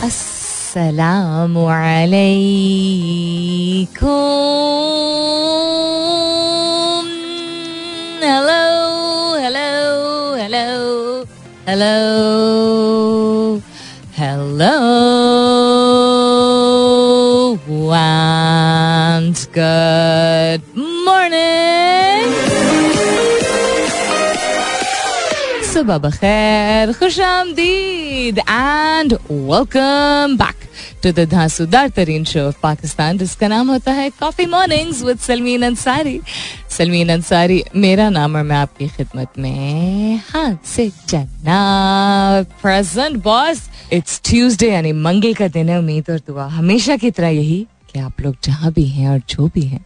Assalamu alaikum. Hello, hello, hello, hello, hello. And good morning. जिसका नाम होता है coffee mornings with Salmeen Ansari Salmeen Ansari मेरा नाम और मैं आपकी खिदमत में हाथ से प्रेजेंट बॉस इट्स ट्यूसडे यानी मंगल का दिन है, उम्मीद और दुआ। हमेशा की तरह यही कि आप लोग जहाँ भी हैं और जो भी हैं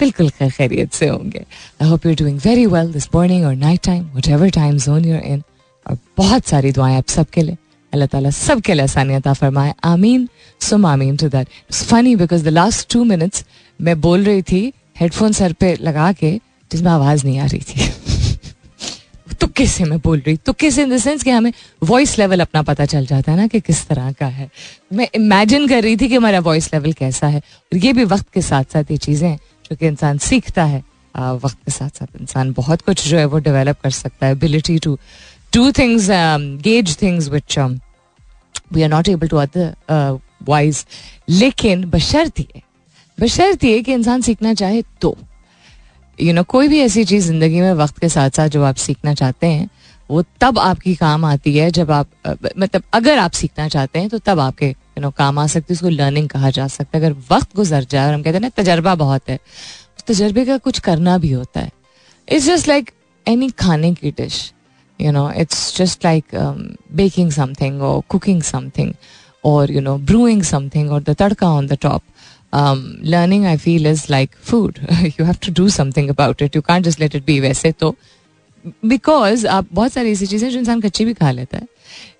बिल्कुल खैर, खैरियत से होंगे। I hope you doing very well this morning और night time whatever time zone you're in और बहुत सारी दुआएँ आप सबके लिए। अल्लाह ताला सबके लिए आसानियत फरमाए। आमीन। सुम आमीन to that it's funny because the last two minutes मैं बोल रही थी हेडफोन सर पे लगा के, जिसमें आवाज़ नहीं आ रही थी। तुक्के से मैं बोल रही, तुक्के से इन द सेंस कि हमें वॉइस लेवल अपना पता चल जाता है ना कि किस तरह का है। मैं इमेजिन कर रही थी कि हमारा वॉइस लेवल कैसा है। और ये भी वक्त के साथ साथ ये चीज़ें जो कि इंसान सीखता है वक्त के साथ साथ इंसान बहुत कुछ जो है वो डेवलप कर सकता है ability to do things gauge things which we are not able to otherwise लेकिन बशर्त ये बशर्त ये कि इंसान सीखना चाहे तो यू you नो know, कोई भी ऐसी चीज़ ज़िंदगी में वक्त के साथ साथ जो आप सीखना चाहते हैं वो तब आपकी काम आती है जब आप मतलब अगर आप सीखना चाहते हैं तो तब आपके यू नो काम आ सकती है, उसको लर्निंग कहा जा सकता है। अगर वक्त गुजर जाए, और हम कहते हैं ना, तजर्बा बहुत है उस तजर्बे का कुछ करना भी होता है। इट्स जस्ट लाइक एनी खाने की dish you know it's just like baking something और कुकिंग समथिंग और यू नो ब्रूइंग समथिंग और the tadka on the top learning I feel is like food you have to do something about it you can't just let it be वैसे तो because आप बहुत सारी ऐसी चीज़ें जो इंसान कच्ची भी खा लेता है।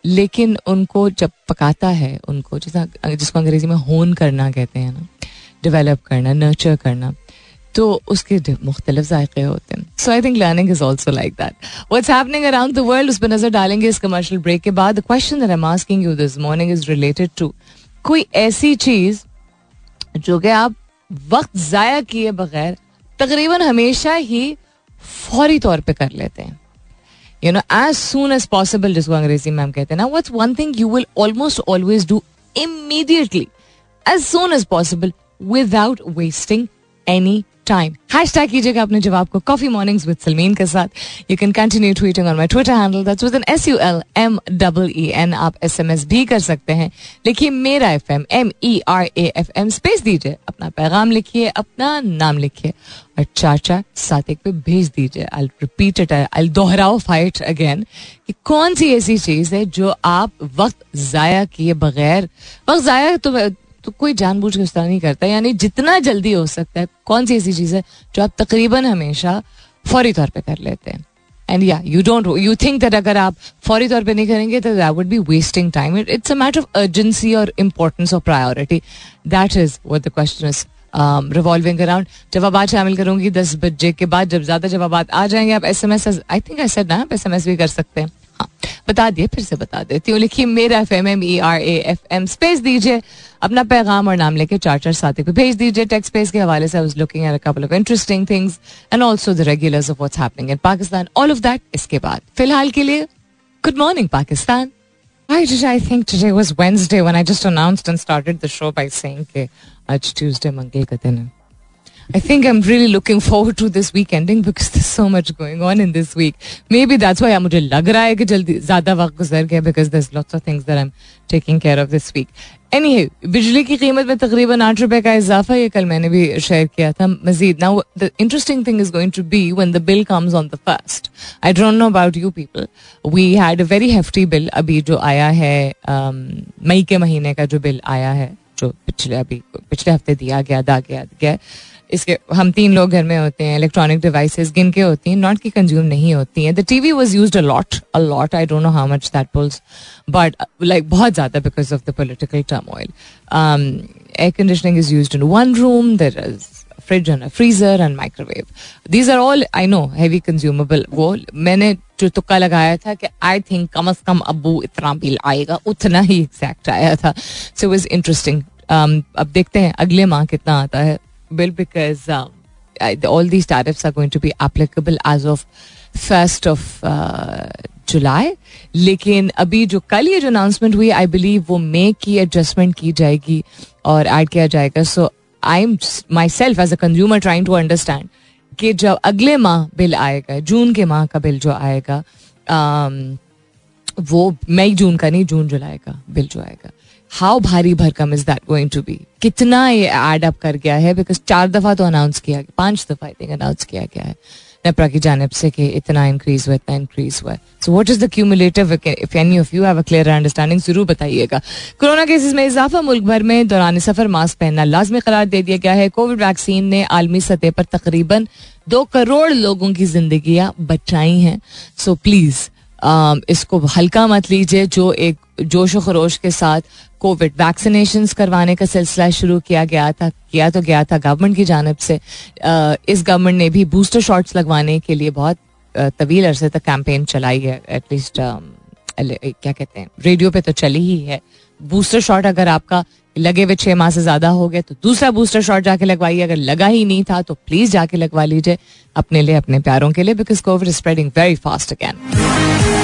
लेकिन उनको जब पकाता है, उनको जैसा जिसको अंग्रेज़ी में होन करना कहते हैं ना डेवलप करना नर्चर करना तो उसके मुख्तलिफ़ जायके होते हैं। So I think learning is also like that what's happening around the world उस पर नज़र डालेंगे इस कमर्शियल ब्रेक के बाद। Question that am asking you this morning is related to कोई ऐसी चीज़ जो कि आप वक्त ज़ाया किए बगैर तकरीबन हमेशा ही फौरी तौर पे कर लेते हैं। You know as soon as possible जिसको अंग्रेज़ी मैम कहते हैं ना what's one thing you will almost always do immediately as soon as possible without wasting any time hashtag कीजिएगा अपने जवाब को कॉफ़ी मॉर्निंग्स विद सलमीन के साथ. You can continue tweeting on my Twitter handle that's with N S U L M double E N आप S M S भी कर सकते हैं. लिखिए मेरा F M M E R A F M space दीजिए. अपना पैगाम लिखिए, अपना नाम लिखिए. और चार चार सात एक पे भेज दीजिए. आई रिपीट इट आई दोहराओ फाइट अगेन कि कौन सी ऐसी चीज़ है जो आप वक्त ज़ाया किए बगैर, वक्त ज़ाया तो तो कोई जानबूझ के इस तरह नहीं करता। यानी जितना जल्दी हो सकता है, कौन सी ऐसी चीज़ है जो आप तकरीबन हमेशा फौरी तौर पे कर लेते हैं? एंड या you don't you think that अगर आप फौरी तौर पे नहीं करेंगे तो that would be wasting time it's a matter of urgency और importance of priority that is what the question is revolving around जवाब शामिल करूँगी दस बजे के बाद, जब ज़्यादा जवाब आ जाएँगे, आप S M S I think I ना, आप एस एम एस भी कर सकते हैं। हाँ। बता दिए, फिर से बता देती हूँ। लिखिए, मेरा F M M E R A F M space दीजिए। अपना पैगाम और नाम लेके चार चार साथी को भेज दीजिए। टेक्स्ट स्पेस के हवाले से looking at couple of interesting things and also the regulars of what's happening in Pakistan all of that इसके बाद। फ़िलहाल के लिए good morning Pakistan I did. I think today was Wednesday when I just announced and started the show by saying कि आज Tuesday मंगल का. I think I'm really looking forward to this week ending because there's so much going on in this week. Maybe that's why मुझे लग रहा है कि जल्दी ज़्यादा वक्त गुजर गया because there's lots of things that I'm taking care of this week. Anyway, बिजली की कीमत में तकरीबन आठ रुपए का इजाफा ये कल मैंने भी शेयर किया था मजीद Now the interesting thing is going to be when the bill comes on the first. I don't know about you people. We had a very hefty bill अभी जो आया है मई के महीने का जो बिल आया है जो पिछले अभी पिछले हफ्ते दिया गया दा गया गया इसके, हम तीन लोग घर में होते हैं इलेक्ट्रॉनिक डिवाइसेस गिन के होती हैं नॉट की कंज्यूम नहीं होती हैं। The TV was used a lot a lot I don't know how much that pulls but like बहुत ज़्यादा because of the political turmoil air conditioning is used in one room there is fridge and freezer and microwave these are all I know heavy consumable वो, मैंने जो तुक्का लगाया था कि I think कम अज कम अबू इतना बिल आएगा, उतना ही एग्जैक्ट आया था। सो वॉज़ इंटरेस्टिंग अब देखते हैं, अगले माह कितना आता है। Bill because all these tariffs are going to be applicable as of first of July लेकिन अभी जो कल ये जो अनाउंसमेंट हुई आई बिलीव वो मे की एडजस्टमेंट की जाएगी और ऐड किया जाएगा. So I am myself as a consumer trying to understand कि जब अगले माह बिल आएगा जून के माह का बिल जो आएगा um, वो मई जून का नहीं जून जुलाई का बिल जो आएगा. हाउ भारी भरकम is that going to be कितना ये एड अप कर गया है? बिकॉज़ चार दफ़ा तो अनाउंस किया गया, पाँच दफ़ा आई थिंक अनाउंस किया गया है। नेपरा की जानब से कि इतना इंक्रीज हुआ, इतना इंक्रीज हुआ so what is the cumulative if any of you have a clear understanding ज़रूर बताइएगा। कोरोना केसेस में इजाफा मुल्क भर में दौरान सफ़र मास्क पहनना लाजमी करार दे दिया गया है। कोविड वैक्सीन ने आलमी सतह पर तकरीबन दो करोड़ लोगों की जिंदगियाँ बचाई हैं। सो प्लीज़ इसको हल्का मत लीजिए, जो एक जोश व खरोश के साथ कोविड वैक्सीनेशन करवाने का सिलसिला शुरू किया गया था, किया तो गया था गवर्नमेंट की जानब से। इस गवर्नमेंट ने भी बूस्टर शॉट्स लगवाने के लिए बहुत तवील अरसे तक कैंपेन चलाई है एटलीस्ट क्या कहते हैं रेडियो पे तो चली ही है। बूस्टर शॉट अगर आपका लगे हुए छह माह से ज़्यादा हो गए तो दूसरा बूस्टर शॉट जाके लगवाइए। अगर लगा ही नहीं था तो प्लीज़ जाके लगवा लीजिए, अपने लिए, अपने प्यारों के लिए because COVID spreading very fast again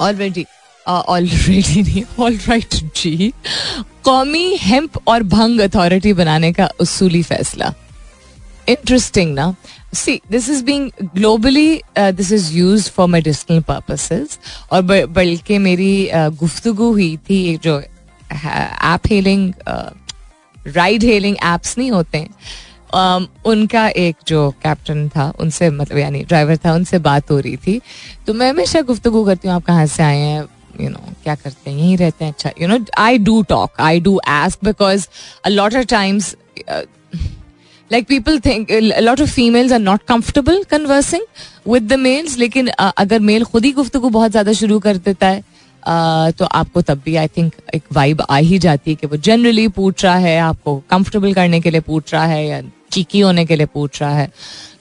already already नहीं ऑल राइट जी. कौमी हेम्प और भंग अथॉरिटी बनाने का उसूली फैसला. इंटरेस्टिंग ना? See this is being globally this is use for medicinal purposes और बल्कि मेरी uh, गुफ्तगु हुई थी जो app hailing ride hailing apps नहीं होते. हैं उनका एक जो कैप्टन था उनसे मतलब यानी ड्राइवर था उनसे बात हो रही थी। तो मैं हमेशा गुफ्तगु करती हूँ आप कहाँ से आए हैं? यू नो क्या करते हैं? यहीं रहते हैं। अच्छा you know I do talk I do ask because a lot of times like people think lot of females are not comfortable conversing with the males लेकिन uh, अगर मेल खुद ही गुफ्तु बहुत ज़्यादा शुरू कर देता है uh, तो आपको तब भी आई थिंक एक वाइब आ ही जाती है कि वो जनरली पूछ रहा है आपको कंफर्टेबल करने के लिए पूछ रहा है या चीकी होने के लिए पूछ रहा है।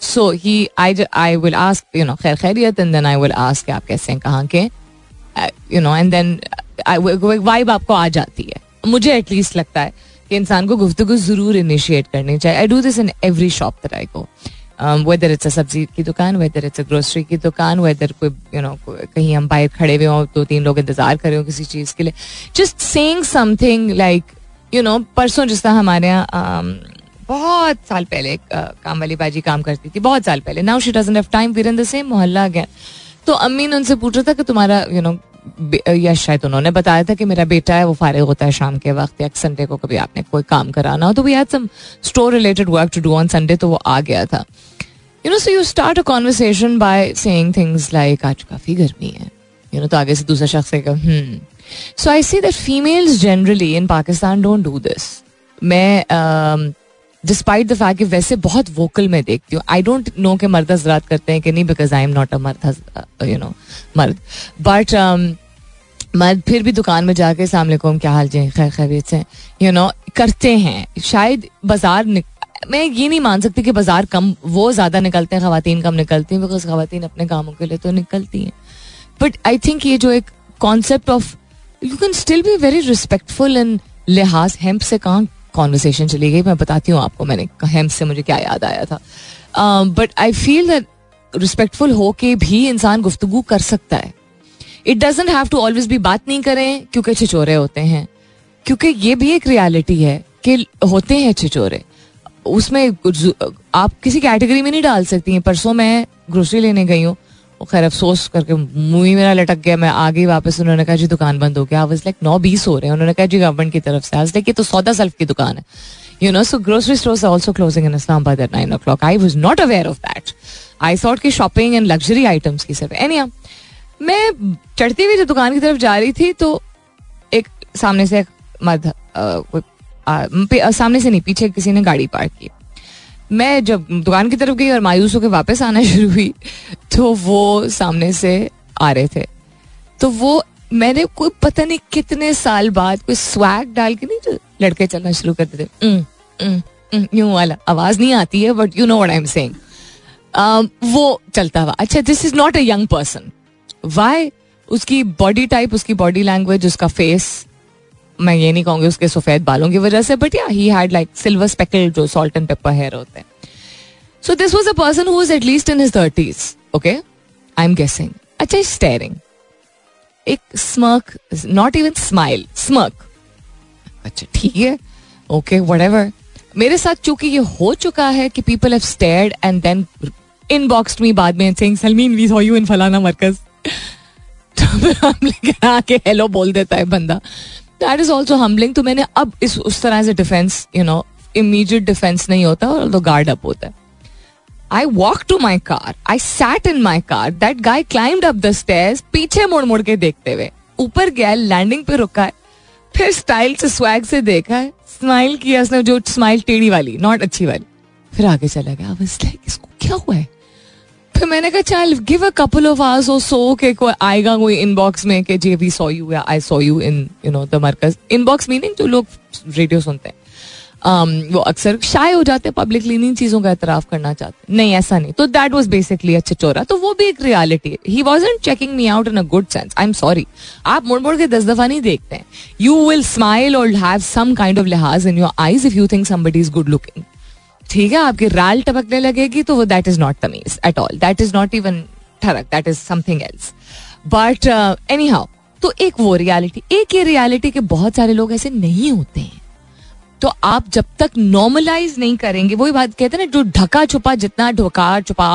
So he I I will ask you know खैर खैरियत and then I will ask आप कैसे हैं कहाँ के? You know and then vibe आपको आ जाती है। मुझे एटलीस्ट लगता है कि इंसान को गुफ्तु ज़रूर इनिशिएट करनी चाहिए। I do this in every shop that I go whether it's a सब्ज़ी की दुकान वेदर इट्स अ ग्रोसरी की दुकान वेदर कोई यू नो कहीं हम बाहर खड़े हुए हों दो तीन लोग इंतज़ार कर रहे हो किसी चीज़ के लिए। Just saying something like you know परसों जिस तरह हमारे यहाँ um, बहुत साल पहले काम वाली बाजी काम करती थी, बहुत साल पहले। Now she doesn't have time we're in the same mohalla again तो अम्मी ने उनसे पूछा था कि तुम्हारा यू नो या शायद उन्होंने बताया था कि मेरा बेटा है, वो फारिग होता है शाम के वक्त, या संडे को कभी आपने कोई काम कराना हो। तो we had some store related work to do on Sunday तो वो आ गया था। You know so you start a conversation by saying things like आज काफ़ी गर्मी है। यू नो तो आगे से दूसरा शख्स हम्म। So I see that females generally in Pakistan don't do this मैं डिस्पाइट द फैक्ट कि वैसे बहुत वोकल में देखती हूँ। आई डोंट नो कि मर्द हजरात करते हैं कि नहीं because I am not a mard you know मर्द। बट मर्द फिर भी दुकान में जाके सामने को क्या हाल जी? खैर, खैरियत से। यू नो करते हैं। शायद बाज़ार मैं ये नहीं मान सकती कि बाज़ार कम, वो ज़्यादा निकलते हैं खातन कम निकलती हैं बिकॉज़ खातन अपने कामों के लिए तो निकलती हैं। बट आई थिंक ये जो एक concept of you can still be very respectful in लिहाज हेम्प से कहाँ कॉन्वर्सेशन चली गई। मैं बताती हूँ आपको मैंने हेम्प से मुझे क्या याद आया था? But I feel that respectful हो के भी इंसान गुफ्तगु कर सकता है। It doesn't have to always भी बात नहीं करें, क्योंकि छिचोरे होते हैं। क्योंकि ये भी एक रियलिटी है कि होते हैं छिचोरे उसमें आप किसी कैटेगरी में नहीं डाल सकती हैं। परसों मैं ग्रोसरी लेने गई हूँ। खैर, अफसोस करके मुँह ही मेरा लटक गया। मैं आ गई वापस उन्होंने कहा, जी, दुकान बंद हो गया। आई लाइक नौ बीस हो रहे हैं। उन्होंने कहा, जी गवर्नमेंट की तरफ़ से। आज लाइक ये तो सौदा सल्फ की दुकान है। You know so grocery store also closing in Islamabad at nine o'clock I was not aware of that I thought की शॉपिंग एंड लग्जरी आइटम्स की सिर्फ़। एनी मैं चढ़ती हुई जो दुकान की तरफ़ जा रही थी तो एक सामने से एक मर्द सामने से नहीं, पीछे किसी ने गाड़ी पार्क की। मैं जब दुकान की तरफ़ गई और मायूस होकर वापस आना शुरू हुई तो वो सामने से आ रहे थे। तो वो, मैंने कोई पता नहीं कितने साल बाद कोई स्वैग डाल के नहीं जो लड़के चलना शुरू करते थे यूँ वाला। आवाज़ नहीं आती है but you know what I am saying वो चलता हुआ। अच्छा this is not a young person why उसकी बॉडी टाइप उसकी बॉडी लैंग्वेज उसका फेस मैं ये नहीं कहूँगी उसके सफ़ेद बालों की वजह से but yeah he had like silver speckle जो सॉल्ट एंड पेपर हेयर होते हैं। So this was a person who is at least in his thirties okay I am guessing अच्छा स्टेरिंग एक smirk not even smile smirk अच्छा ठीक है। Okay what मेरे साथ चूँकि ये हो चुका है कि people have stared and then inbox me बाद में saying Salmeen we saw you in फलाना मरकज तो आके हेलो बोल देता है बंदा। दैट इज़ ऑल्सो हम्बलिंग तो मैंने अब इस, उस तरह से defence you know immediate defence नहीं होता और तो गार्ड अप होता है। I walk to my car I sat in my car that guy climb up the stairs पीछे मुड़ मुड़ के देखते हुए। ऊपर गया लैंडिंग पे रुका है। फिर स्टाइल से स्वैग से देखा है। स्माइल किया उसने, जो स्माइल टेढ़ी वाली नॉट अच्छी वाली। फिर आगे चला गया। इसको क्या हुआ है? फिर मैंने कहा चल give a couple of hours और सो के कोई आएगा कोई इनबॉक्स में कि जे वी सॉ यू या I saw you in you know the markaz inbox meaning जो लोग रेडियो सुनते हैं। Um, वो अक्सर शाये हो जाते हैं पब्लिकली इन चीज़ों का एतराफ करना चाहते नहीं ऐसा नहीं। तो दैट वॉज़ बेसिकली अच्छा चोरा तो वो भी एक रियालिटी है he was checking me out in a good sense I am sorry आप मुड़ मुड़ के दस दफ़ा नहीं देखते हैं। यू विल स्माइल और have some kind of lihaz in your eyes if you think somebody is good looking ठीक है आपकी राल टपकने लगेगी तो वो that is not tameez at all that is not even tharak. That is something else but anyhow तो एक वो रियलिटी एक ये रियलिटी के बहुत सारे लोग ऐसे नहीं होते हैं। तो आप जब तक नॉर्मलाइज नहीं करेंगे वही बात कहते हैं ना जो ढका छुपा जितना ढका छुपा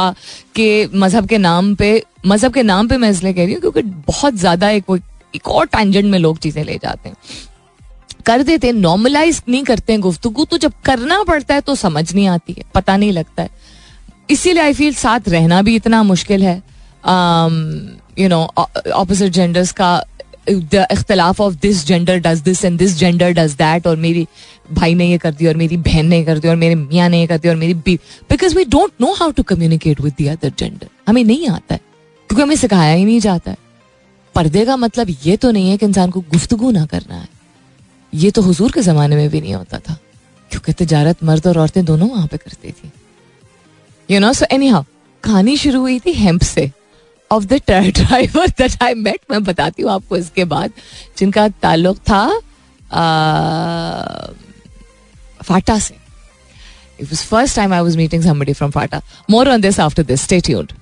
के मज़हब के नाम पे मज़हब के नाम पे मैं इसलिए कह रही हूँ क्योंकि बहुत ज़्यादा एक, एक और टेंजेंट में लोग चीज़ें ले जाते हैं। कर देते हैं नॉर्मलाइज नहीं करते हैं गुफ्तगु तो जब करना पड़ता है तो समझ नहीं आती है, पता नहीं लगता है। इसीलिए आई फील साथ रहना भी इतना मुश्किल है। यू नो ऑपोजिट जेंडर्स का the ikhtilaf of this gender does this and this gender does that और मेरी भाई ने ये कर दिया, और मेरी बहन ने कर दिया, और मेरे मियाँ ने कर दिया, और मेरी B because we don't know how to communicate with the other gender हमें नहीं आता है, क्योंकि हमें सिखाया ही नहीं जाता है। पर्दे का मतलब ये तो नहीं है कि इंसान को गुफ्तगु ना करना है। ये तो हुजूर के ज़माने में भी नहीं होता था क्योंकि तजारत मर्द और औरतें दोनों वहाँ पे करती थी you know so anyhow कहानी शुरू हुई थी हेम्प से of the driver that I met मैं बताती हूँ आपको इसके बाद जिनका ताल्लुक था फाटा से It was first time I was meeting somebody from Fata. More on this after this. Stay tuned.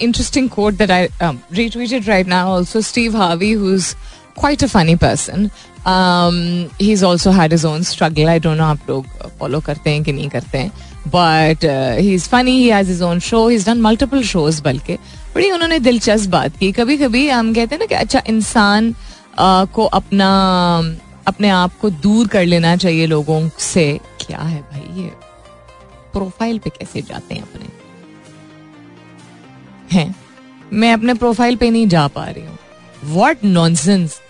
Interesting quote that I um, retweeted right now. Also, Steve Harvey, who's quite a funny person. He is also had his own struggle I don't know आप लोग follow करते हैं कि नहीं करते हैं. But he is funny he has his own show he done multiple shows बल्कि. बड़ी उन्होंने दिलचस्प बात की. कभी कभी हम कहते हैं ना कि अच्छा इंसान uh, को अपना अपने आप को दूर कर लेना चाहिए लोगों से. क्या है भाई ये? प्रोफ़ाइल पे कैसे जाते हैं अपने? हैं? मैं अपने प्रोफ़ाइल पे नहीं जा पा रही हूँ. वॉट नॉनसेंस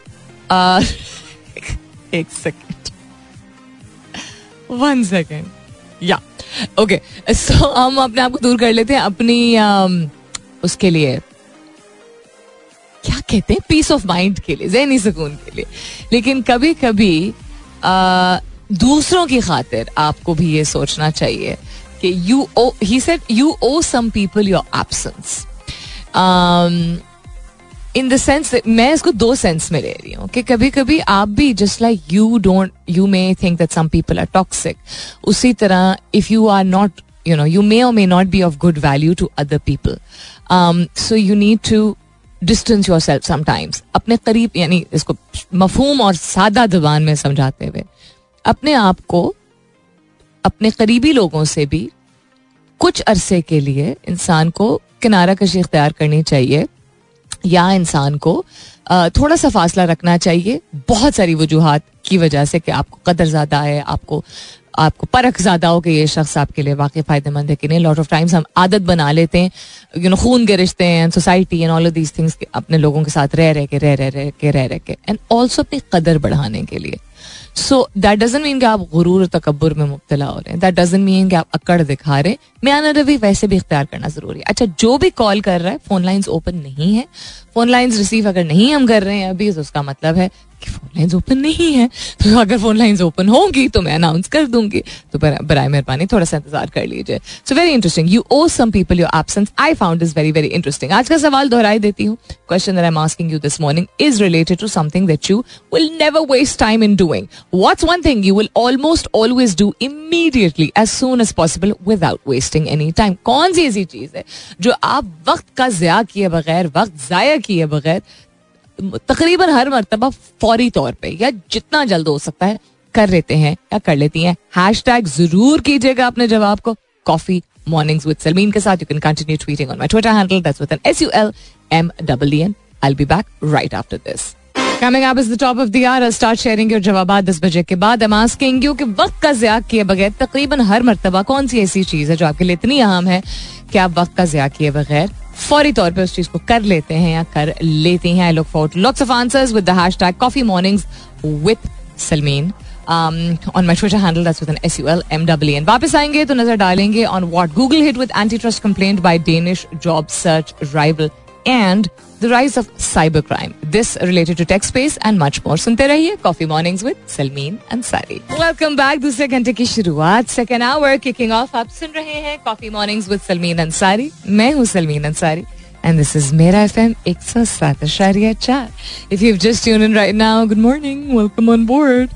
एक second one second yeah okay so हम अपने आप को दूर कर लेते हैं अपनी um, उसके लिए. क्या कहते हैं? पीस ऑफ़ माइंड के लिए जहनी सुकून के लिए. लेकिन कभी कभी uh, दूसरों की खातिर आपको भी ये सोचना चाहिए कि you owe he said you owe some people your absence in the sense मैं इसको दो सेंस में ले रही हूँ कि कभी कभी आप भी just like you don't you may think that some people are toxic उसी तरह if you are not you know you may और may not be of good value to other people so you need to distance yourself sometimes अपने करीब, यानी इसको मफहूम और सादा जबान में समझाते हुए, अपने आप को अपने करीबी लोगों से भी कुछ अरसे के लिए इंसान को किनारा कशी इख्तियार करनी चाहिए। या इंसान को थोड़ा सा फासला रखना चाहिए। बहुत सारी वजूहत की वजह से कि आपको कदर ज़्यादा है, आपको आपको परख ज़्यादा हो कि ये शख्स आपके लिए वाकई फ़ायदेमंद है कि नहीं। लॉट ऑफ़ टाइम्स हम आदत बना लेते हैं यू नो खून के रिश्ते हैं society and all of these things अपने लोगों के साथ रह रह के रह रह रह के रह रह के। एंड ऑल्सो अपनी कदर बढ़ाने के लिए। सो दैट डजेंट मीन कि आप गुरूर तकबर में मुबतला हो रहे हैं। दैट डजेंट मीन कि आप अकड़ दिखा रहे हैं। म्यान रवि वैसे भी इख्तियार करना ज़रूरी है। अच्छा जो भी कॉल कर रहा है फ़ोन लाइन्स ओपन नहीं है। फ़ोन लाइन्स रिसीव अगर नहीं हम कर रहे हैं, अभी तो उसका मतलब है कि फ़ोन लाइंस ओपन नहीं है। तो अगर फ़ोन लाइंस ओपन होंगी तो मैं अनाउंस कर दूँगी। तो बरए मेहरबानी थोड़ा सा इंतज़ार कर लीजिए। So very interesting you owe some people your absence I found is very very interesting आज का सवाल दोहराई देती हूँ। Question I am asking you this morning is related to something that you will never waste time in doing what's one thing you will almost always do immediately, as soon as possible, without wasting any time? कौन सी ऐसी चीज़ है जो आप वक्त का जया किए बगैर, वक्त जाया किए बगैर तकरीबन हर मरतबा फौरी तौर पे या जितना जल्द हो सकता है कर लेते हैं या कर लेती हैं। हैश टैग ज़रूर कीजिएगा अपने जवाब को। कॉफ़ी मॉर्निंग्स विद सलमीन के साथ you can continue tweeting on my Twitter handle S U L M double I be back right after this up is the top of the hour. I'll start sharing your जवाब दस बजे के बाद. I'm asking you कि वक्त का ज़िया किए बगैर तकरीबन हर मरतबा कौन सी ऐसी चीज़ है जो आपके लिए इतनी अहम है? कि आप वक्त का ज़िया किए बगैर फौरी तौर पर उस चीज़ को कर लेते हैं या कर लेती हैं। I look for lots of answers with the hashtag coffee mornings with Salmeen on my Twitter handle that's with an S U L M W N वापस आएँगे तो नज़र डालेंगे on what Google hit with antitrust complaint by Danish job search rival and the rise of cyber crime this related to tech space and much more सुनते रहिए coffee mornings with Salmeen Ansari welcome back दूसरे घंटे की शुरुआत second hour kicking of आप सुन रहे हैं coffee mornings with Salmeen Ansari मैं हूँ Salmeen Ansari and this is Mera FM 107.4. If you've just tuned in right now, good morning, welcome on board.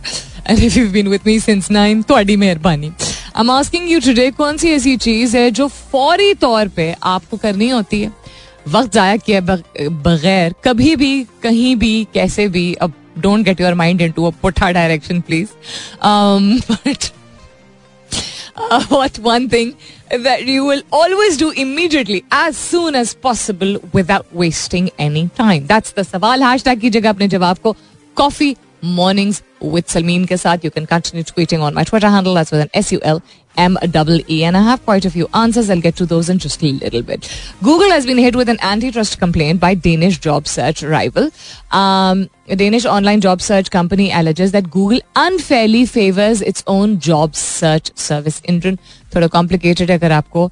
And if you've been with me since 9, तो मेहरबानी. I'm asking you today कौन सी ऐसी चीज़ है जो फौरी तौर पे आपको करनी होती है? वक्त जाया किए बगैर, कभी भी, कहीं भी, कैसे भी, अब don't get your mind into a direction please but what one thing that you will always do immediately as soon as possible without wasting any time that's the sawal hashtag कीजिएगा अपने जवाब को coffee mornings with Salmeen के साथ you can continue tweeting on my Twitter handle that's with an S U L M double E. And I have quite a few answers. I'll get to those in just a little bit. Google has been hit with an antitrust complaint by Danish job search rival. Um, a Danish online job search company alleges that Google unfairly favors its own job search service engine. थोड़ा complicated है अगर आपको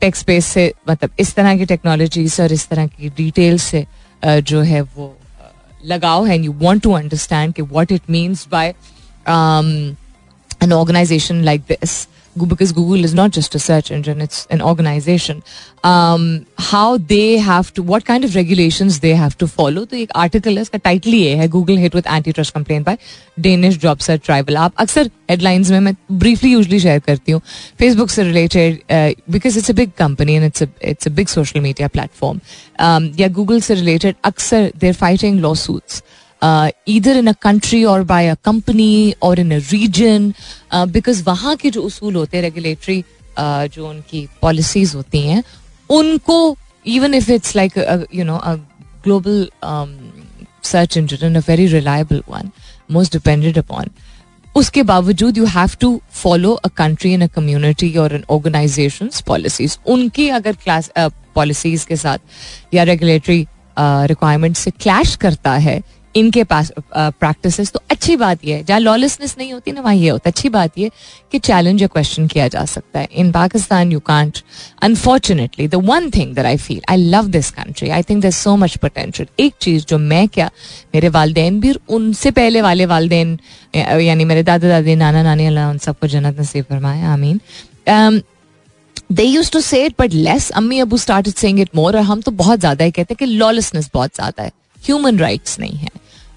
tech space से मतलब इस तरह की technology और इस तरह की डिटेल से जो है वो लगाओ है यू वांट टू अंडरस्टैंड कि what it means by an organization like this. Because Google is not just a search engine, it's an organization. Um, how they have to, what kind of regulations they have to follow. तो एक article है इसका title ये है Google hit with antitrust complain by Danish job search rival आप अक्सर headlines में मैं ब्रीफली यूजली शेयर करती हूँ फेसबुक से related because it's a big company and it's it's a big social media platform या गूगल से रिलेटेड अक्सर there fighting lawsuits uh, in a country और or अ कंपनी और इन अ रीजन uh, वहाँ के जो उसूल होते हैं रेगुलेटरी uh, जो उनकी पॉलिसीज़ होती हैं उनको even if it's like you know a global search engine a very reliable one most depended upon उसके बावजूद you have to follow a country in a community और इन ऑर्गेनाइजेशन पॉलिसीज़ उनकी अगर क्लास पॉलिसीज़ uh, के साथ या regulatory requirement uh, से clash करता है इनके पास प्रैक्टिस तो अच्छी बात यह है। जहाँ लॉलेसनेस नहीं होती ना, वहाँ ये होता अच्छी बात यह कि चैलेंज या क्वेश्चन किया जा सकता है। In Pakistan you can't unfortunately the one thing that I feel I love this country I think there so much potential एक चीज़ जो मैं क्या, मेरे वालदेन भी उनसे पहले वाले वालदेन यानी मेरे दादा दादी, नाना नानी, अल्लाह उन सबको जन्नत नसीब फरमाए। आमीन। They use to say it but less अम्मी अबू स्टार्ट सेइंग इट मोर और हम तो बहुत ज़्यादा ही कहते हैं कि लॉलेसनेस बहुत ज़्यादा है। ह्यूमन राइट्स नहीं है।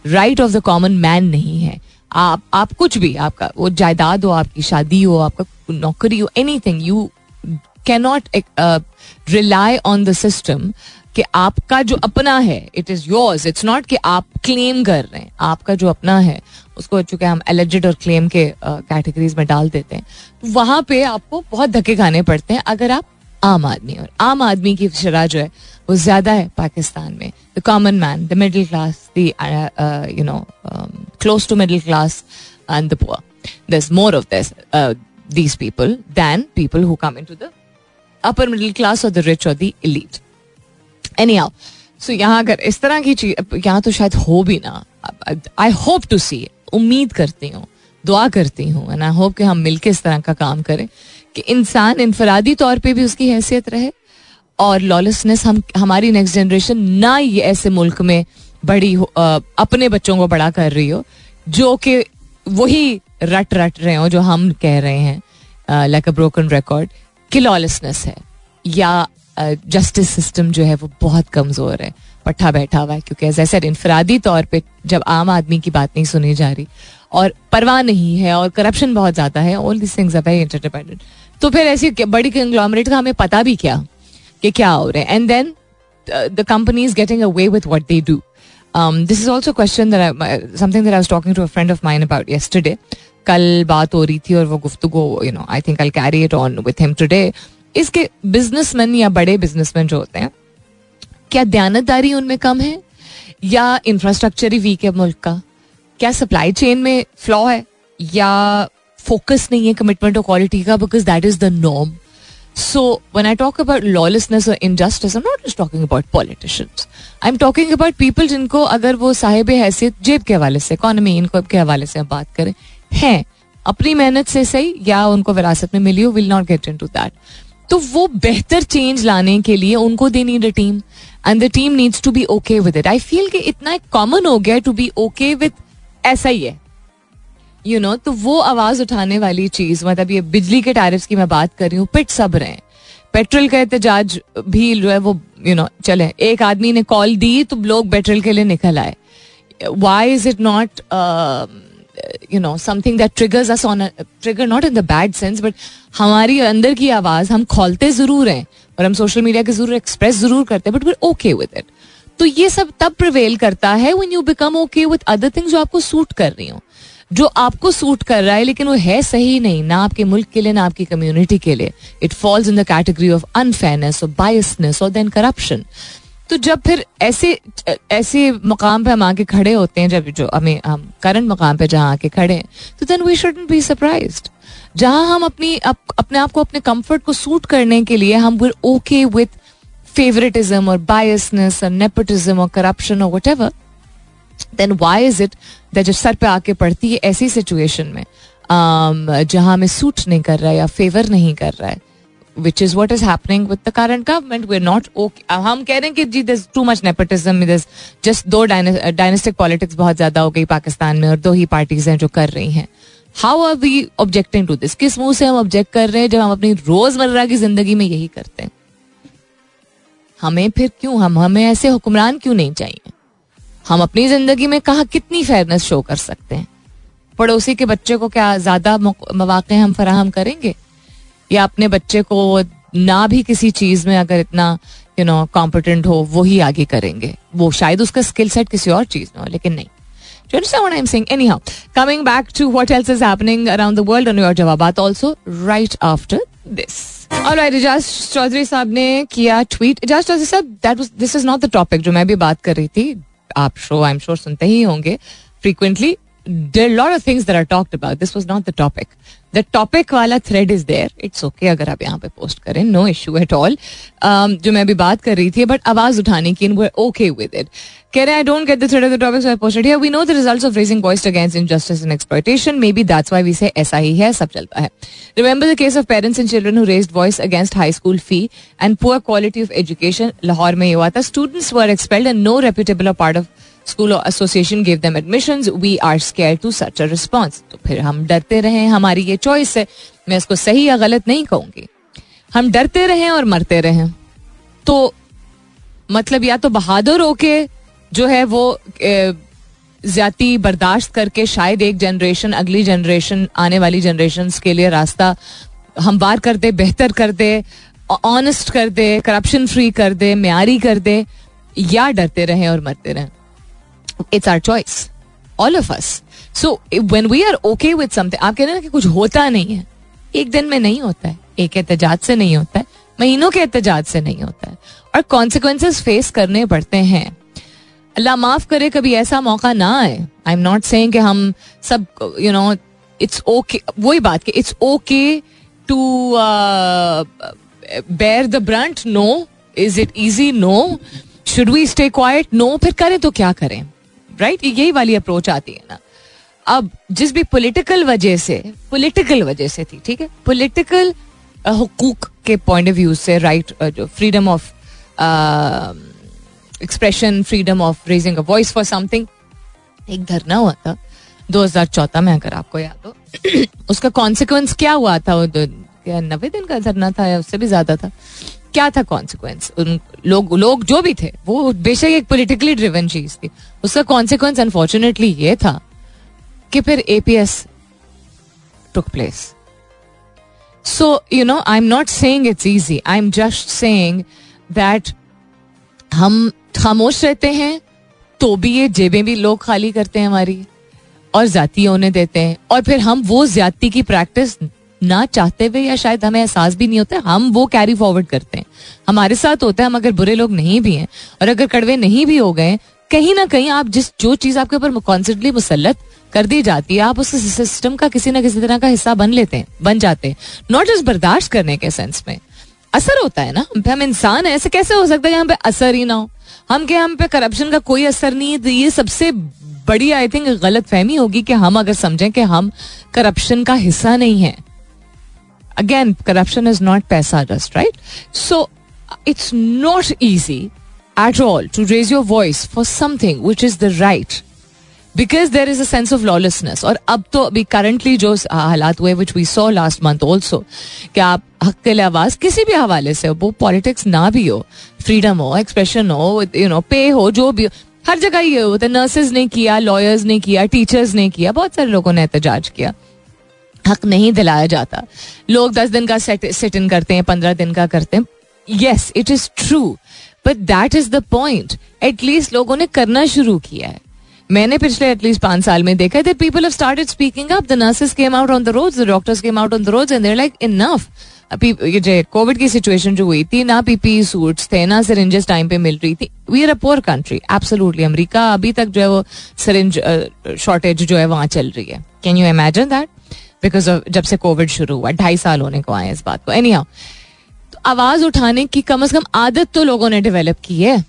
Right of the common man नहीं है। आप आप कुछ भी आपका वो जायदाद हो आपकी शादी हो आपका नौकरी हो anything you can not rely on the system कि आपका जो अपना है it is yours it's not कि आप क्लेम कर रहे हैं आपका जो अपना है उसको चूँकि हम एलिजिड और क्लेम के कैटेगरीज uh, में डाल देते हैं तो वहाँ पे आपको बहुत धक्के खाने पड़ते हैं अगर आप आम आदमी और आम आदमी की शराह जो है वो ज़्यादा है पाकिस्तान में। The common man the middle class the you know close to middle class and the poor there's more of this uh, these people than people who come into the upper middle class or the rich or the elite. Anyhow so यहाँ अगर इस तरह की चीज़ यहाँ तो शायद हो भी ना। आई होप टू सी उम्मीद करती हूँ दुआ करती हूँ एंड आई होप कि हम मिलकर इस तरह का काम करें कि इंसान इनफरादी तौर पे भी उसकी हैसियत रहे। और लॉलेसनेस हम, हमारी नेक्स्ट जनरेशन ना ये ऐसे मुल्क में बड़ी हो अपने बच्चों को बड़ा कर रही हो, जो कि वही रट रट रहे हो, जो हम कह रहे हैं लाइक अ ब्रोकन रिकॉर्ड कि लॉलेसनेस है। या जस्टिस सिस्टम जो है वो बहुत कमज़ोर है पट्टा बैठा हुआ है, क्योंकि जैसे इनफरादी तौर पे जब आम आदमी की बात नहीं सुनी जा रही, और परवाह नहीं है, और करप्शन बहुत ज़्यादा है all this things are very interdependent तो फिर ऐसी बड़ी कंग्लॉमरेट का हमें पता भी क्या? कि क्या हो रहे हैं? And then the company is getting away with what they do this is also question something that I talking to a friend of mine about yesterday कल बात हो रही थी और वो गुफ्तगू you know I think I carry it on with him today इसके businessman या बड़े बिजनेसमैन जो होते हैं, क्या दयानतदारी उनमें कम है? या इंफ्रास्ट्रक्चर ही वीक है मुल्क का? क्या सप्लाई चेन में फ्लॉ है? या फोकस नहीं है कमिटमेंट और क्वालिटी का? Because that is the norm one I talk about lawlessness और injustice I not just talking about politicians I am talking about people जिनको अगर वो साहिब हैसियत जेब के हवाले से इकोनॉमी इनको के हवाले से बात करें, हैं, अपनी मेहनत से सही या उनको विरासत में मिली हो will not get into that तो वो बेहतर चेंज लाने के लिए उनको they need a team and the team needs to be okay with it I feel कि इतना कॉमन हो गया टू बी ओके विद ऐसा ही है। यू you नो know, तो वो आवाज़ उठाने वाली चीज़ मतलब ये बिजली के टैरिफ की मैं बात कर रही हूँ पिट सब रहे पेट्रोल का एहतजाज भी जो है वो यू नो चले। एक आदमी ने कॉल दी तो लोग पेट्रोल के लिए निकल आए। Why is it not you know something that triggers us on trigger not in the bad sense but हमारी अंदर की आवाज़ हम खोलते ज़रूर हैं और हम सोशल मीडिया के ज़रूर एक्सप्रेस ज़रूर करते हैं but we okay with it तो ये सब तब प्रिवेल करता है when you become okay with other things जो आपको सूट कर रही हो। जो आपको सूट कर रहा है लेकिन वो है सही नहीं ना आपके मुल्क के लिए ना आपकी कम्युनिटी के लिए। It falls in the category of unfairness और बायसनेस और देन करप्शन तो जब फिर ऐसे ऐसे मकाम पे हम आके खड़े होते हैं जब जो हमें हम करंट मकाम पे जहाँ आके खड़े हैं तो then we should be surprise जहाँ हम अपनी अप, अपने आप को अपने कंफर्ट को सूट करने के लिए हम विर ओके विथ फेवरेटिज्म और बायसनेस और नेपोटिज्म और करप्शन और whatever then why is it that जब सर पे आके पड़ती है ऐसी सिचुएशन में um, जहाँ हमें सूट नहीं कर रहा है या फेवर नहीं कर रहा है which is what is happening with the current government we are not okay हम कह रहे हैं कि जी this too much nepotism just दो डायनेस्टिक पॉलिटिक्स बहुत ज़्यादा हो गई पाकिस्तान में और दो ही पार्टीज़ हैं जो कर रही हैं। How are we objecting to this किस मुँह से हम ऑब्जेक्ट कर रहे हैं जब हम अपनी रोज़मर्रा की ज़िंदगी में यही करते हैं? हमें फिर क्यों हम हमें ऐसे हुक्मरान क्यों नहीं चाहिए? हम अपनी ज़िंदगी में कहा कितनी फेयरनेस शो कर सकते हैं? पड़ोसी के बच्चे को क्या ज़्यादा मौके हम फराहम करेंगे? या अपने बच्चे को ना भी किसी चीज़ में अगर इतना यू नो कॉम्पिटेंट हो, वो ही आगे करेंगे? वो शायद उसका स्किल सेट किसी और चीज़ में हो, लेकिन नहीं। ट्वीट चौधरी टॉपिक जो मैं भी बात कर रही थी. आप शो आई एम शोर सुनते ही होंगे frequently there lot of things there are talked about this was not the topic the topic वाला thread is there it's okay अगर आप यहाँ पे पोस्ट करें नो इशू एट ऑल जो मैं अभी बात कर रही थी बट आवाज़ उठाने की ओके विद इट कह रहे I don't get the we know the results of raising voice against injustice and exploitation maybe that's why we say ऐसा ही है, सब चलता है. Remember the case of parents and children who voice against high school fee and poor quality of education Lahore में ये हुआ था. Students were expelled and no reputable part of school association give them admission we are scare to such a response तो फिर हम डरते रहे, हमारी ये चॉइस है। मैं इसको सही या गलत नहीं कहूँगी। हम डरते रहे और मरते रहे। तो मतलब या तो बहादुर होके जो है वो ज़्यादा बर्दाश्त करके शायद एक जनरेशन अगली जनरेशन आने वाली जनरेशन के लिए रास्ता हमवार कर दे, बेहतर कर दे ऑनेस्ट कर दे करप्शन फ्री कर दे, म्यारी कर दे, या डरते रहें और मरते रहें। It's our choice all of us so when we are okay with something आप कह रहे कि कुछ होता नहीं है। एक दिन में नहीं होता है। एक एहतजाज से नहीं होता है। महीनों के एहतजाज से नहीं होता है। और कॉन्सिक्वेंसेज फेस करने पड़ते हैं। अल्लाह माफ़ करे, कभी ऐसा मौका ना आए। आई एम नॉट कि हम सब यू नो इट्स ओके वही बात कि it's okay to bear the brunt no is it easy no should we stay quiet no फिर करें तो क्या करें? राइट यही वाली अप्रोच आती है ना। अब जिस भी पॉलिटिकल वजह से पॉलिटिकल वजह से थी, ठीक है? पॉलिटिकल हुकूक के पॉइंट ऑफ़ व्यू से राइट जो freedom of expression freedom of raising a voice for something एक धरना हुआ था 2014 में अगर आपको याद हो। उसका कॉन्सिक्वेंस क्या हुआ था? नब्बे दिन का धरना था या उससे भी ज़्यादा था? क्या था कॉन्सिक्वेंस उन लोग लोग जो भी थे, वो बेशक एक पोलिटिकली ड्रिवन चीज़ थी। उसका कॉन्सिक्वेंस अनफॉर्चुनेटली ये था कि फिर APS took place so you know I am not saying it's easy I am just saying that हम खामोश रहते हैं तो भी ये जेबें भी लोग खाली करते हैं हमारी, और जाती होने देते हैं। और फिर हम वो ज़्यादा की प्रैक्टिस ना चाहते हुए या शायद हमें एहसास भी नहीं होता, हम वो कैरी फॉरवर्ड करते हैं। हमारे साथ होता है, हम अगर बुरे लोग नहीं भी हैं और अगर कड़वे नहीं भी हो गए, कहीं ना कहीं आप जिस, जो चीज़ आपके ऊपर कॉन्सेंटली मुसलत कर दी जाती है, आप उस सिस्टम का किसी ना किसी तरह का हिस्सा बन लेते हैं, बन जाते हैं। नॉट जस्ट बर्दाश्त करने के सेंस में। असर होता है ना? हम हम इंसान है, ऐसे कैसे हो सकता है यहाँ पे असर ही ना हो? हम के, हम पे करप्शन का कोई असर नहीं है तो ये सबसे बड़ी आई थिंक गलत फहमी होगी कि हम अगर समझें कि हम करप्शन का हिस्सा नहीं है। अगेन करप्शन इज़ नॉट पैसा just right so it's not easy at all to raise your voice for something which is the right because there is a sense of lawlessness और अब तो अभी करंटली जो हालात हुए which we saw last month also कि आप हक के लिए आवाज़ किसी भी हवाले से वो पॉलिटिक्स ना भी हो फ्रीडम हो एक्सप्रेशन हो यू नो पे हो जो भी हो हर जगह ये होता है नर्सेज ने किया लॉयर्स ने किया टीचर्स ने किया बहुत सारे लोगों ने एहतजाज किया हक नहीं दिलाया जाता। लोग दस दिन का सिट इन करते हैं, पंद्रह दिन का करते हैं। Yes it is true but that is the point at least लोगों ने करना शुरू किया है। मैंने पिछले एटलीस्ट पाँच साल में देखा that people have started speaking up the nurses came out on the roads the doctors came out on the roads and there like enough ये कोविड की सिचुएशन जो हुई थी, ना पीपी सूट्स थे, ना सिरिंजेस टाइम पे मिल रही थी। We are a poor country absolutely America अभी तक जो है वो सिरिंज शॉर्टेज जो है वहाँ चल रही है। Can you imagine that because of जब से कोविड शुरू हुआ, ढाई साल होने को आए इस बात को। एनी तो आवाज़ उठाने की कम अज कम आदत तो लोगों ने डेवलप की है।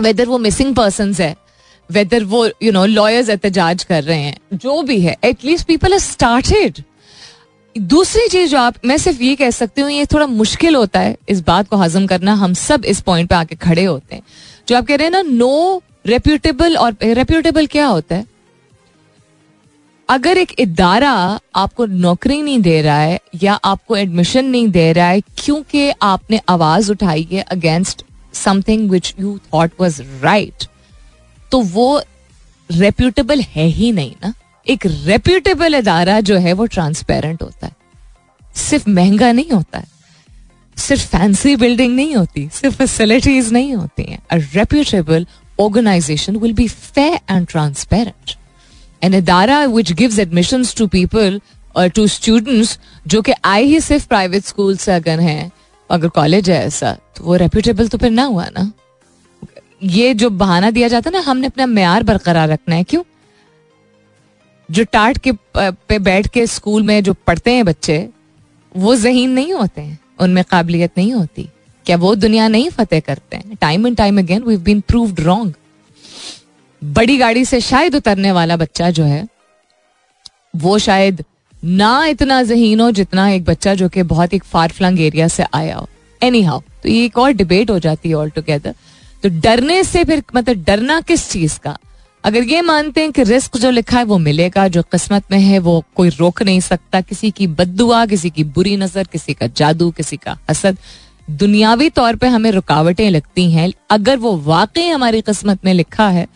वेदर वो मिसिंग पर्सन है वेदर वो यू नो लॉयर्स एहतजाज कर रहे हैं, जो भी है एटलीस्ट पीपल आर स्टार्टेड दूसरी चीज़ जो आप, मैं सिर्फ़ ये कह सकती हूँ, ये थोड़ा मुश्किल होता है, इस बात को हजम करना, हम सब इस पॉइंट पे आके खड़े होते हैं। जो आप कह रहे हैं ना नो रेप्यूटेबल और रेप्यूटेबल क्या होता है? अगर एक इदारा आपको नौकरी नहीं दे रहा है या आपको एडमिशन नहीं दे रहा है क्योंकि आपने आवाज़ उठाई है against something which you thought was right तो वो रेप्यूटेबल है ही नहीं ना। एक रेप्यूटेबल इदारा जो है वो ट्रांसपेरेंट होता है। सिर्फ़ महँगा नहीं होता है। सिर्फ़ फैंसी बिल्डिंग नहीं होती, सिर्फ़ फैसिलिटीज़ नहीं होती हैं। A reputable organisation will be fair and transparent an इदारा which gives admission to people और टू स्टूडेंट्स जो कि आए ही सिर्फ़ प्राइवेट स्कूल से अगर हैं, अगर कॉलेज है ऐसा तो वो रेप्यूटेबल तो फिर ना हुआ ना? ये जो बहाना दिया जाता है ना, हमने अपना मैार बरकरार रखना है, क्यों? जो टाट के पे बैठ के स्कूल में जो पढ़ते हैं बच्चे, वो जहीन नहीं होते हैं, उनमें काबिलियत नहीं होती। क्या वो दुनिया नहीं फतेह करते हैं? Time and time again we been proved wrong बड़ी गाड़ी से शायद उतरने वाला बच्चा जो है, वो शायद ना इतना जहीन हो जितना एक बच्चा जो कि बहुत एक फार फ्लंग एरिया से आया हो। एनी हाउ तो ये एक और डिबेट हो जाती है ऑल टुगेदर तो डरने से फिर मतलब डरना किस चीज़ का? अगर ये मानते हैं कि रिस्क जो लिखा है वो मिलेगा, जो किस्मत में है, वो कोई रोक नहीं सकता। किसी की बदुआ किसी की बुरी नज़र, किसी का जादू, किसी का हसद दुनियावी तौर पे हमें रुकावटें लगती हैं। अगर वो वाकई हमारी किस्मत में लिखा है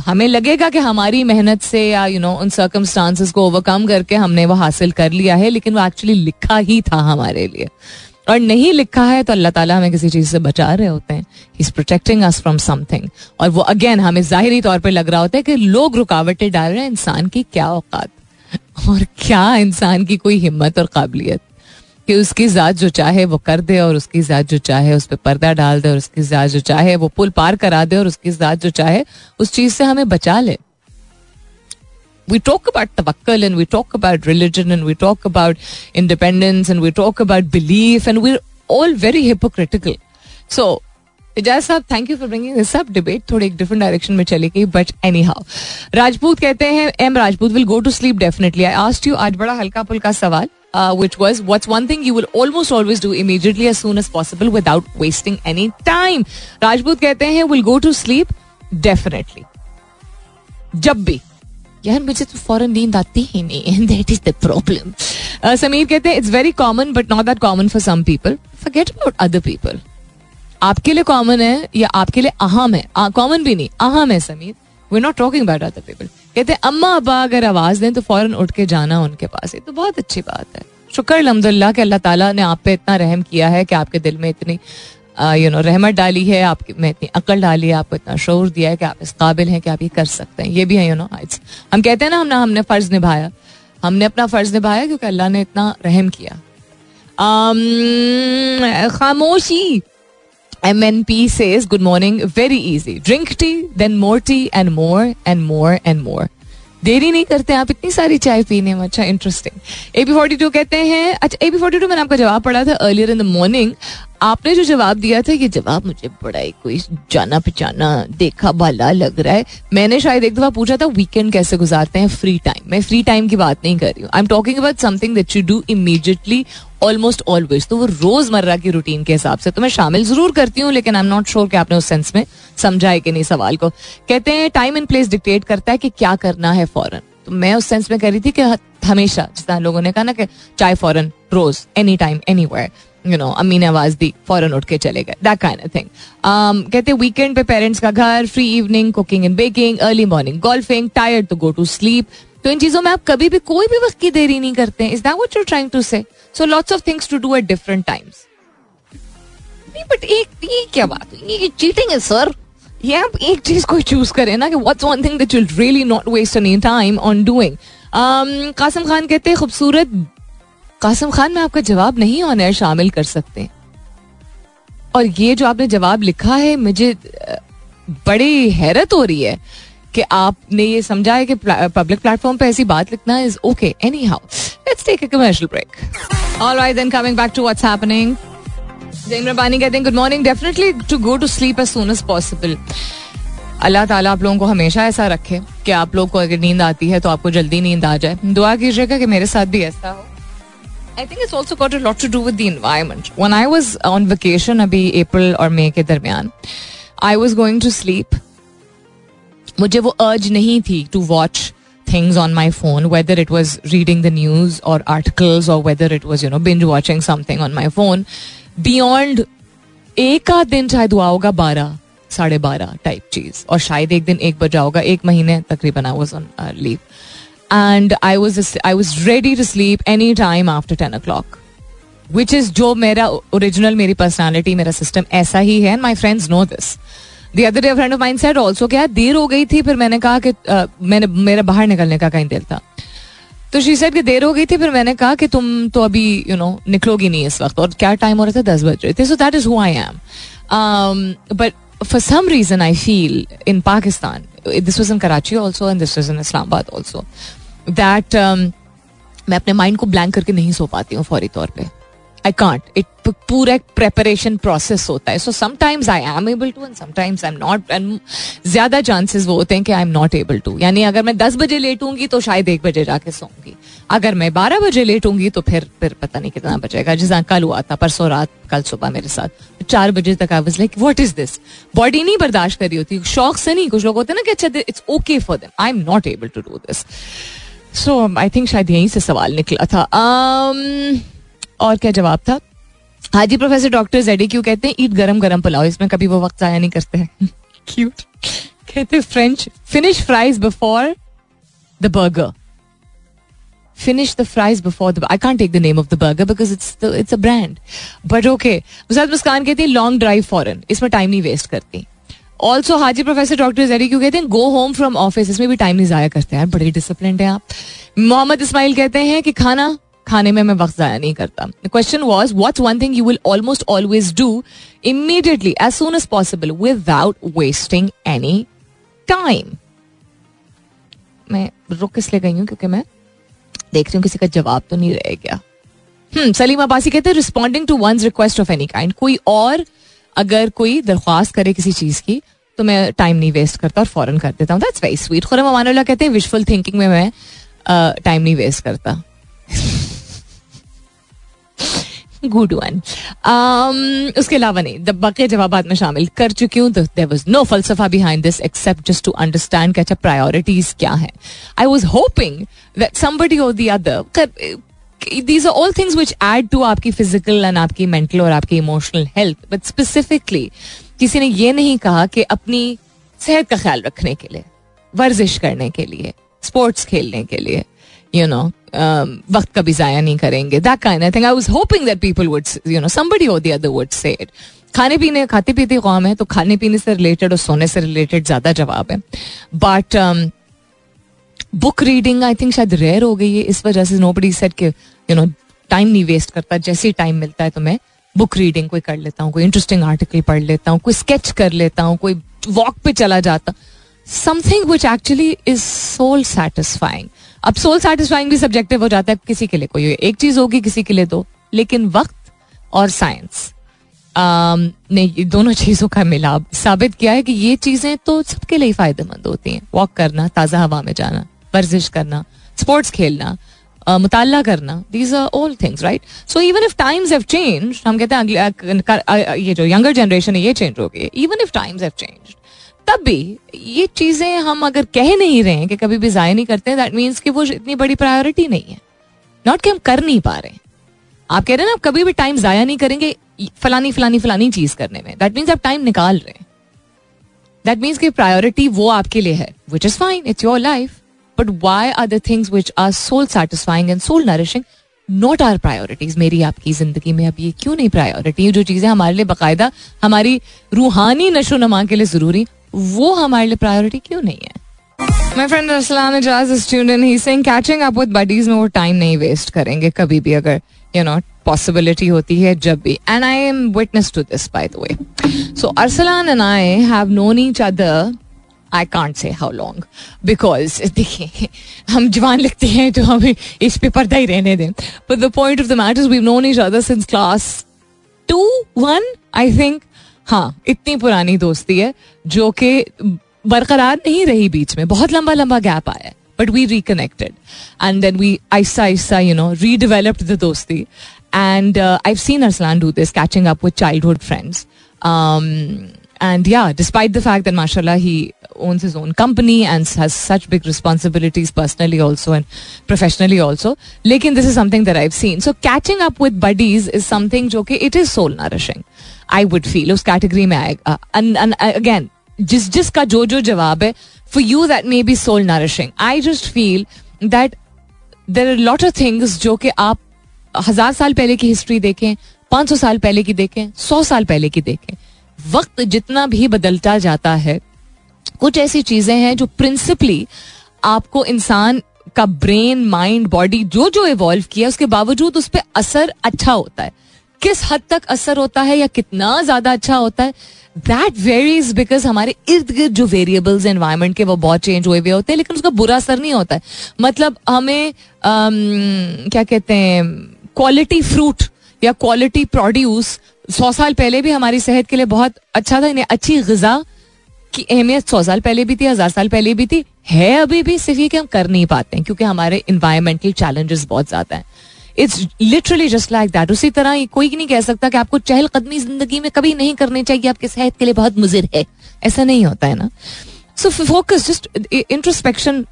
हमें लगेगा कि हमारी मेहनत से या यू नो उन सर्कमस्टांसिस को ओवरकम करके हमने वो हासिल कर लिया है, लेकिन वो एक्चुअली लिखा ही था हमारे लिए। और नहीं लिखा है तो अल्लाह ताला हमें किसी चीज़ से बचा रहे होते हैं। He is protecting us from something और वो अगेन हमें जाहिरी तौर पर लग रहा होता है कि लोग रुकावटें डाल रहे हैं, इंसान की क्या औकात? और क्या इंसान की कोई हिम्मत और काबिलियत? कि उसकी जात जो चाहे वो कर दे और उसकी जात जो चाहे उस पर पर्दा डाल दे और उसकी जात जो चाहे वो पुल पार करा दे और उसकी जात जो चाहे उस चीज़ से हमें बचा ले। We talk about tawakkul and we talk about religion and we talk about independence and we talk about belief and we're all very hypocritical. So Ijaz Sahab thank you for bringing this debate थोड़ी एक different direction में चली गई but any how Rajput कहते हैं M Rajput will go to sleep definitely I asked you आज बड़ा हल्का फुल्का सवाल। Which was, what's one thing you will almost always do immediately as soon as possible without wasting any time? Rajput कहते हैं will go to sleep, definitely. जब भी। यार, मुझे तो फ़ौरन नींद आती ही नहीं that is the problem Sameer कहते हैं it's very common but not that common for some people forget about other people आपके लिए कॉमन है या आपके लिए अहम है? कॉमन भी नहीं, अहम है, Sameer. We not talking about other people कहते हैं, अम्मा, अब्बा, अगर आवाज़ दें तो फ़ौरन उठ के जाना उनके पास। ये तो बहुत अच्छी बात है। शुक्र अलहमदुल्ला कि अल्लाह ताला ने आप पे इतना रहम किया है कि आपके दिल में इतनी यू नो रहमत डाली है, आपकी में इतनी अकल डाली है, आपको इतना शोर दिया है कि आप इस काबिल हैं कि आप ये कर सकते हैं। ये भी है यू नो इट्स हम कहते हैं ना, हमने हमने फ़र्ज़ निभाया। हमने अपना फ़र्ज़ निभाया क्योंकि अल्लाह ने इतना रहम किया। खामोशी। M N P says good morning very easy drink tea then more tea and more and more and more देरी नहीं करते आप, इतनी सारी चाय पीने में। अच्छा इंटरेस्टिंग एबी फोर्टी टू कहते हैं अच्छा एबी फोर्टी टू मैंने आपका जवाब पढ़ा था अर्लियर इन द मॉर्निंग आपने जो जवाब दिया था, ये जवाब मुझे बड़ा ही कोई जाना पहचाना देखा भला लग रहा है। मैंने शायद एक दफ़ा पूछा था वीकेंड कैसे गुजारते हैं? फ्री टाइम मैं फ्री टाइम की बात नहीं कर रही हूँ। I am talking about something that you do immediately almost always तो वो रोज़मर्रा की रूटीन के हिसाब से तो मैं शामिल ज़रूर करती हूँ, लेकिन आई एम नॉट श्योर कि आपने उस सेंस में समझा है कि नहीं सवाल को। कहते हैं टाइम एंड प्लेस डिक्टेट करता है कि क्या करना है फॉरन। तो मैं उस सेंस में कह रही थी कि हमेशा, जिस तरह लोगों ने कहा ना कि चाय फॉरन रोज any time any you know अम्मी ने आवाज़ दी फॉरन उठ के चले गए दैट काइंड ऑफ़ थिंग कहते वीकेंड पे पेरेंट्स का घर free evening cooking and baking early morning golfing tired to go to sleep तो इन चीज़ों में आप कभी भी कोई भी वक्त की देरी नहीं करते is that what you trying to say so lots of things to do at different times but एक, ये क्या बात ये चीटिंग है सर ये आप एक चीज़ को चूज़ करें ना कि what's one thing that you really not waste any time on doing Qasim Khan कहते हैं, खूबसूरत कासिम खान मैं आपका जवाब नहीं ऑन एयर शामिल कर सकते। और ये जो आपने जवाब लिखा है, मुझे बड़ी हैरत हो रही है कि आपने ये समझा है कि पब्लिक प्लेटफॉर्म पे ऐसी बात लिखना is okay anyhow let's take a commercial break alright then coming back to what's happening Zain Rabbani कहते हैं good morning definitely to go to sleep as soon as possible Allah Taala आप लोगों को हमेशा ऐसा रखे कि आप लोग को अगर नींद आती है तो आपको जल्दी नींद आ जाए। दुआ कीजिएगा कि मेरे साथ भी ऐसा हो। I think it's also got lot to do with the environment one I was on vacation अभी अप्रैल और मई के दरमियान I was going to sleep मुझे वो अर्ज़ नहीं थी to watch things on my phone, whether it was reading the news or articles or whether it was, you know, binge watching something on my phone, beyond एक आध दिन शायद हुआ होगा बारह साढ़े बारह टाइप चीज़ और शायद एक दिन एक बजा होगा एक महीने तकरीबन I was on leave and I was I was ready to sleep any time after ten o'clock which is जो मेरा ओरिजिनल मेरी पर्सनैलिटी मेरा सिस्टम ऐसा ही है my friends know this the other day friend of mind said also क्या देर हो गई थी, फिर मैंने कहा कि मैंने, मेरा बाहर निकलने का कहीं दिल था। तो शी सेड कि देर हो गई थी, फिर मैंने कहा कि तुम तो अभी यू नो निकलोगी नहीं इस वक्त। और क्या टाइम हो रहा था? दस बज रहे थे। So that is who I am but for some reason I feel in Pakistan this was in Karachi also and this was in Islamabad also that मैं अपने माइंड को ब्लैंक करके नहीं सो पाती हूँ फौरी तौर पर आई कांट इट पूरा एक प्रेपरेशन प्रोसेस होता है. So sometimes I am able to and sometimes I am not and ज़्यादा चांसेस वो होते हैं कि I am not able to यानी अगर मैं दस बजे लेटूँगी तो शायद एक बजे जाके सोऊँगी. अगर मैं बारह बजे लेटूँगी तो फिर फिर पता नहीं कितना बजेगा. जिस कल हुआ था परसों रात कल सुबह मेरे साथ. चार बजे तक I was like what is this body नहीं बर्दाश्त कर होती. शौक से नहीं. कुछ लोग होते ना कि अच्छा it's okay for them I am not able to do this so I think शायद यहीं से सवाल निकला था. Um, और क्या जवाब था? हाजी प्रोफेसर डॉक्टर जेडी क्यों कहते हैं ईट गरम गरम पुलाव, इसमें कभी वो वक्त जाया नहीं करते हैं। क्यूट कहते French finish fries before the burger finish the fries before the, I can't take the name of the burger because it's the, it's a brand. But okay मुसाद मुस्कान कहती है लॉन्ग ड्राइव फॉरन इसमें टाइम नहीं वेस्ट करती. Also Haji professor doctor JD क्यों कहते हैं go home from office इसमें भी टाइम नहीं जाया करते हैं। बड़े डिसिप्लिन है आप। मोहम्मद इस्माइल कहते हैं कि खाना खाने में मैं वक्त ज़ाया नहीं करता। Question was what's one thing you will almost always do immediately as soon as possible without wasting any time मैं रुक इसलिए गई हूँ क्योंकि मैं देख रही हूँ किसी का जवाब तो नहीं रह गया। हम्म सलीम अब्बासी कहते हैं responding to one request of any kind कोई और अगर कोई दरख्वास्त करे किसी चीज़ की तो मैं टाइम नहीं वेस्ट करता और फॉरन कर देता हूँ। That's very sweet Khurram Aman कहते हैं विशफुल थिंकिंग में मैं टाइम नहीं वेस्ट करता। Good one. Um, उसके अलावा नहीं बाकी जवाब में शामिल कर चुकी हूँ there was no फलसफा behind this except just to understand क्या प्रायोरिटीज क्या है। I was hoping that somebody or the other these are all things which add to आपकी फ़िज़िकल एंड आपकी मेंटल और आपकी इमोशनल हेल्थ बट स्पेसिफिकली किसी ने ये नहीं कहा कि अपनी सेहत का ख्याल रखने के लिए वर्जिश करने के लिए स्पोर्ट्स खेलने के लिए। यू नो वक्त कभी जाया नहीं करेंगे. That kind I think I was hoping that people would you know somebody the other would say it खाने पीने, खाते पीते कौम है तो खाने पीने से रिलेटेड और सोने से रिलेटेड ज़्यादा जवाब है. But book reading I think शायद रेयर हो गई है. इस वजह से नो बडी सेट के यू नो टाइम नहीं वेस्ट करता. जैसे ही टाइम मिलता है तो मैं बुक रीडिंग कोई कर लेता हूँ, कोई इंटरेस्टिंग आर्टिकल पढ़ लेता हूँ, कोई स्केच कर लेता हूँ, कोई वॉक पे चला जाता. Something which actually is soul satisfying अब सोल सेटिस्फाइंग भी सब्जेक्टिव हो जाता है किसी के लिए कोई एक चीज़ होगी, किसी के लिए दो। लेकिन वक्त और साइंस ने दोनों चीज़ों का मिलाप साबित किया है कि ये चीज़ें तो सबके लिए फ़ायदेमंद होती हैं। वॉक करना, ताज़ा हवा में जाना, वर्जिश करना स्पोर्ट्स खेलना मुताल करना these are all things right so even if times have change हम कहते हैं ये जो यंगर जनरेशन है, ये चेंज हो गई even if times have change तब भी ये चीज़ें हम अगर कह नहीं रहे हैं कि कभी भी जाया नहीं करते दैट मीन्स कि वो इतनी बड़ी प्रायोरिटी नहीं है। नॉट कि हम कर नहीं पा रहे आप कह रहे हैं ना कभी भी टाइम जाया नहीं करेंगे फलानी फलानी फलानी चीज़ करने में। दैट मीन्स आप टाइम निकाल रहे हैं। दैट मीन्स की प्रायोरिटी वो आपके लिए है which is fine it's your life but why are the things which are soul satisfying and soul nourishing not are priorities मेरी आपकी ज़िंदगी में अब ये क्यों नहीं प्रायोरिटी जो चीज़ें हमारे लिए बाकायदा, हमारी रूहानी नशो नमा के लिए ज़रूरी, वो हमारे लिए प्रायोरिटी क्यों नहीं है? My friend Arsalan Ajaz is tuned in. He's saying catching up with buddies में वो टाइम नहीं वेस्ट करेंगे कभी भी अगर यू नो पॉसिबिलिटी होती है जब भी। And I am witness to this by the way so Arsalan and I have known each other I can't say how long because देखिए, हम जवान लिखते हैं तो हमें इस पे पर्दा ही रहने दें। But the point of the matter we known each other since class two one I think हाँ इतनी पुरानी दोस्ती है, जो कि बरकरार नहीं रही बीच में। बहुत लंबा लंबा गैप आया but we reconnected and then we आहिस्ता आहिस्ता यू नो रीडेवलप्ड द दोस्ती. And I seen Arsalan do this catching up with childhood friends and yeah despite the fact that mashallah he owns his own company and has such big responsibilities personally also and professionally also lekin this is something that i've seen so catching up with buddies is something jo कि it is soul nourishing I would feel उस category में आएगा again जिस जिसका जो जो जवाब है for you that may be soul nourishing I just feel that there are lot of things जो कि आप हजार साल पहले की हिस्ट्री देखें पांच सौ साल पहले की देखें सौ साल पहले की देखें वक्त जितना भी बदलता जाता है कुछ ऐसी चीज़ें हैं जो प्रिंसिपली आपको इंसान का ब्रेन माइंड बॉडी जो जो इवॉल्व किया उसके बावजूद उस पर असर अच्छा होता है। किस हद तक असर होता है या कितना ज़्यादा अच्छा होता है दैट वेरीज बिकॉज़ हमारे इर्द गिर्द जो वेरिएबल्स एनवायरमेंट के वो बहुत चेंज हुए हुए होते हैं लेकिन उसका बुरा असर नहीं होता है। मतलब हमें um, क्या कहते हैं क्वालिटी फ्रूट या क्वालिटी प्रोड्यूस सौ साल पहले भी हमारी सेहत के लिए बहुत अच्छा था अच्छी गजा की अहमियत सौ साल पहले भी थी, हज़ार साल पहले भी थी। है अभी भी सिर्फ़ ये कि हम कर नहीं पाते हैं, क्योंकि हमारे इन्वायरमेंटल चैलेंजेस बहुत ज़्यादा हैं। It's literally just like that उसी तरह कोई नहीं कह सकता कि आपको चहल कदमी ज़िंदगी में कभी नहीं करनी चाहिए, आपकी सेहत के लिए बहुत मुजिर है। ऐसा नहीं होता है ना। सो फोकस जस्ट इंट्रोस्पेक्शन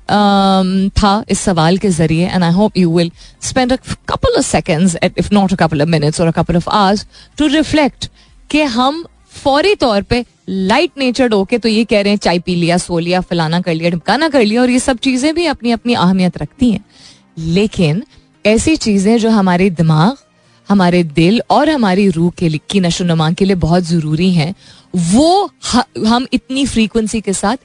था इस सवाल के ज़रिए and I hope you will spend couple of seconds if not a couple of minutes और couple of hours to reflect कि हम फौरी तौर पे लाइट नेचर्ड होके तो ये कह रहे हैं चाय पी लिया सो लिया फलाना कर लिया ढमकाना कर लिया और ये सब चीज़ें भी अपनी अपनी अहमियत रखती हैं लेकिन ऐसी चीज़ें जो हमारे दिमाग हमारे दिल और हमारी रूह के की नशो नमा के लिए बहुत ज़रूरी हैं वो हम इतनी फ्रीक्वेंसी के साथ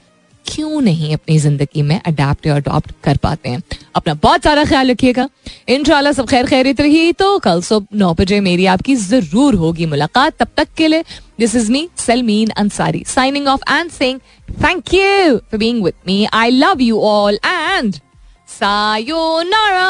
क्यों नहीं अपनी ज़िंदगी में अडेप्ट या अडॉप्ट कर पाते हैं? अपना बहुत सारा ख्याल रखिएगा। इन सब खैर खैरित रही तो कल सुबह नौ बजे मेरी आपकी ज़रूर होगी मुलाकात। तब तक के लिए this is me Salmeen Ansari signing off and sing thank you for being with me I love you all and Sayonara!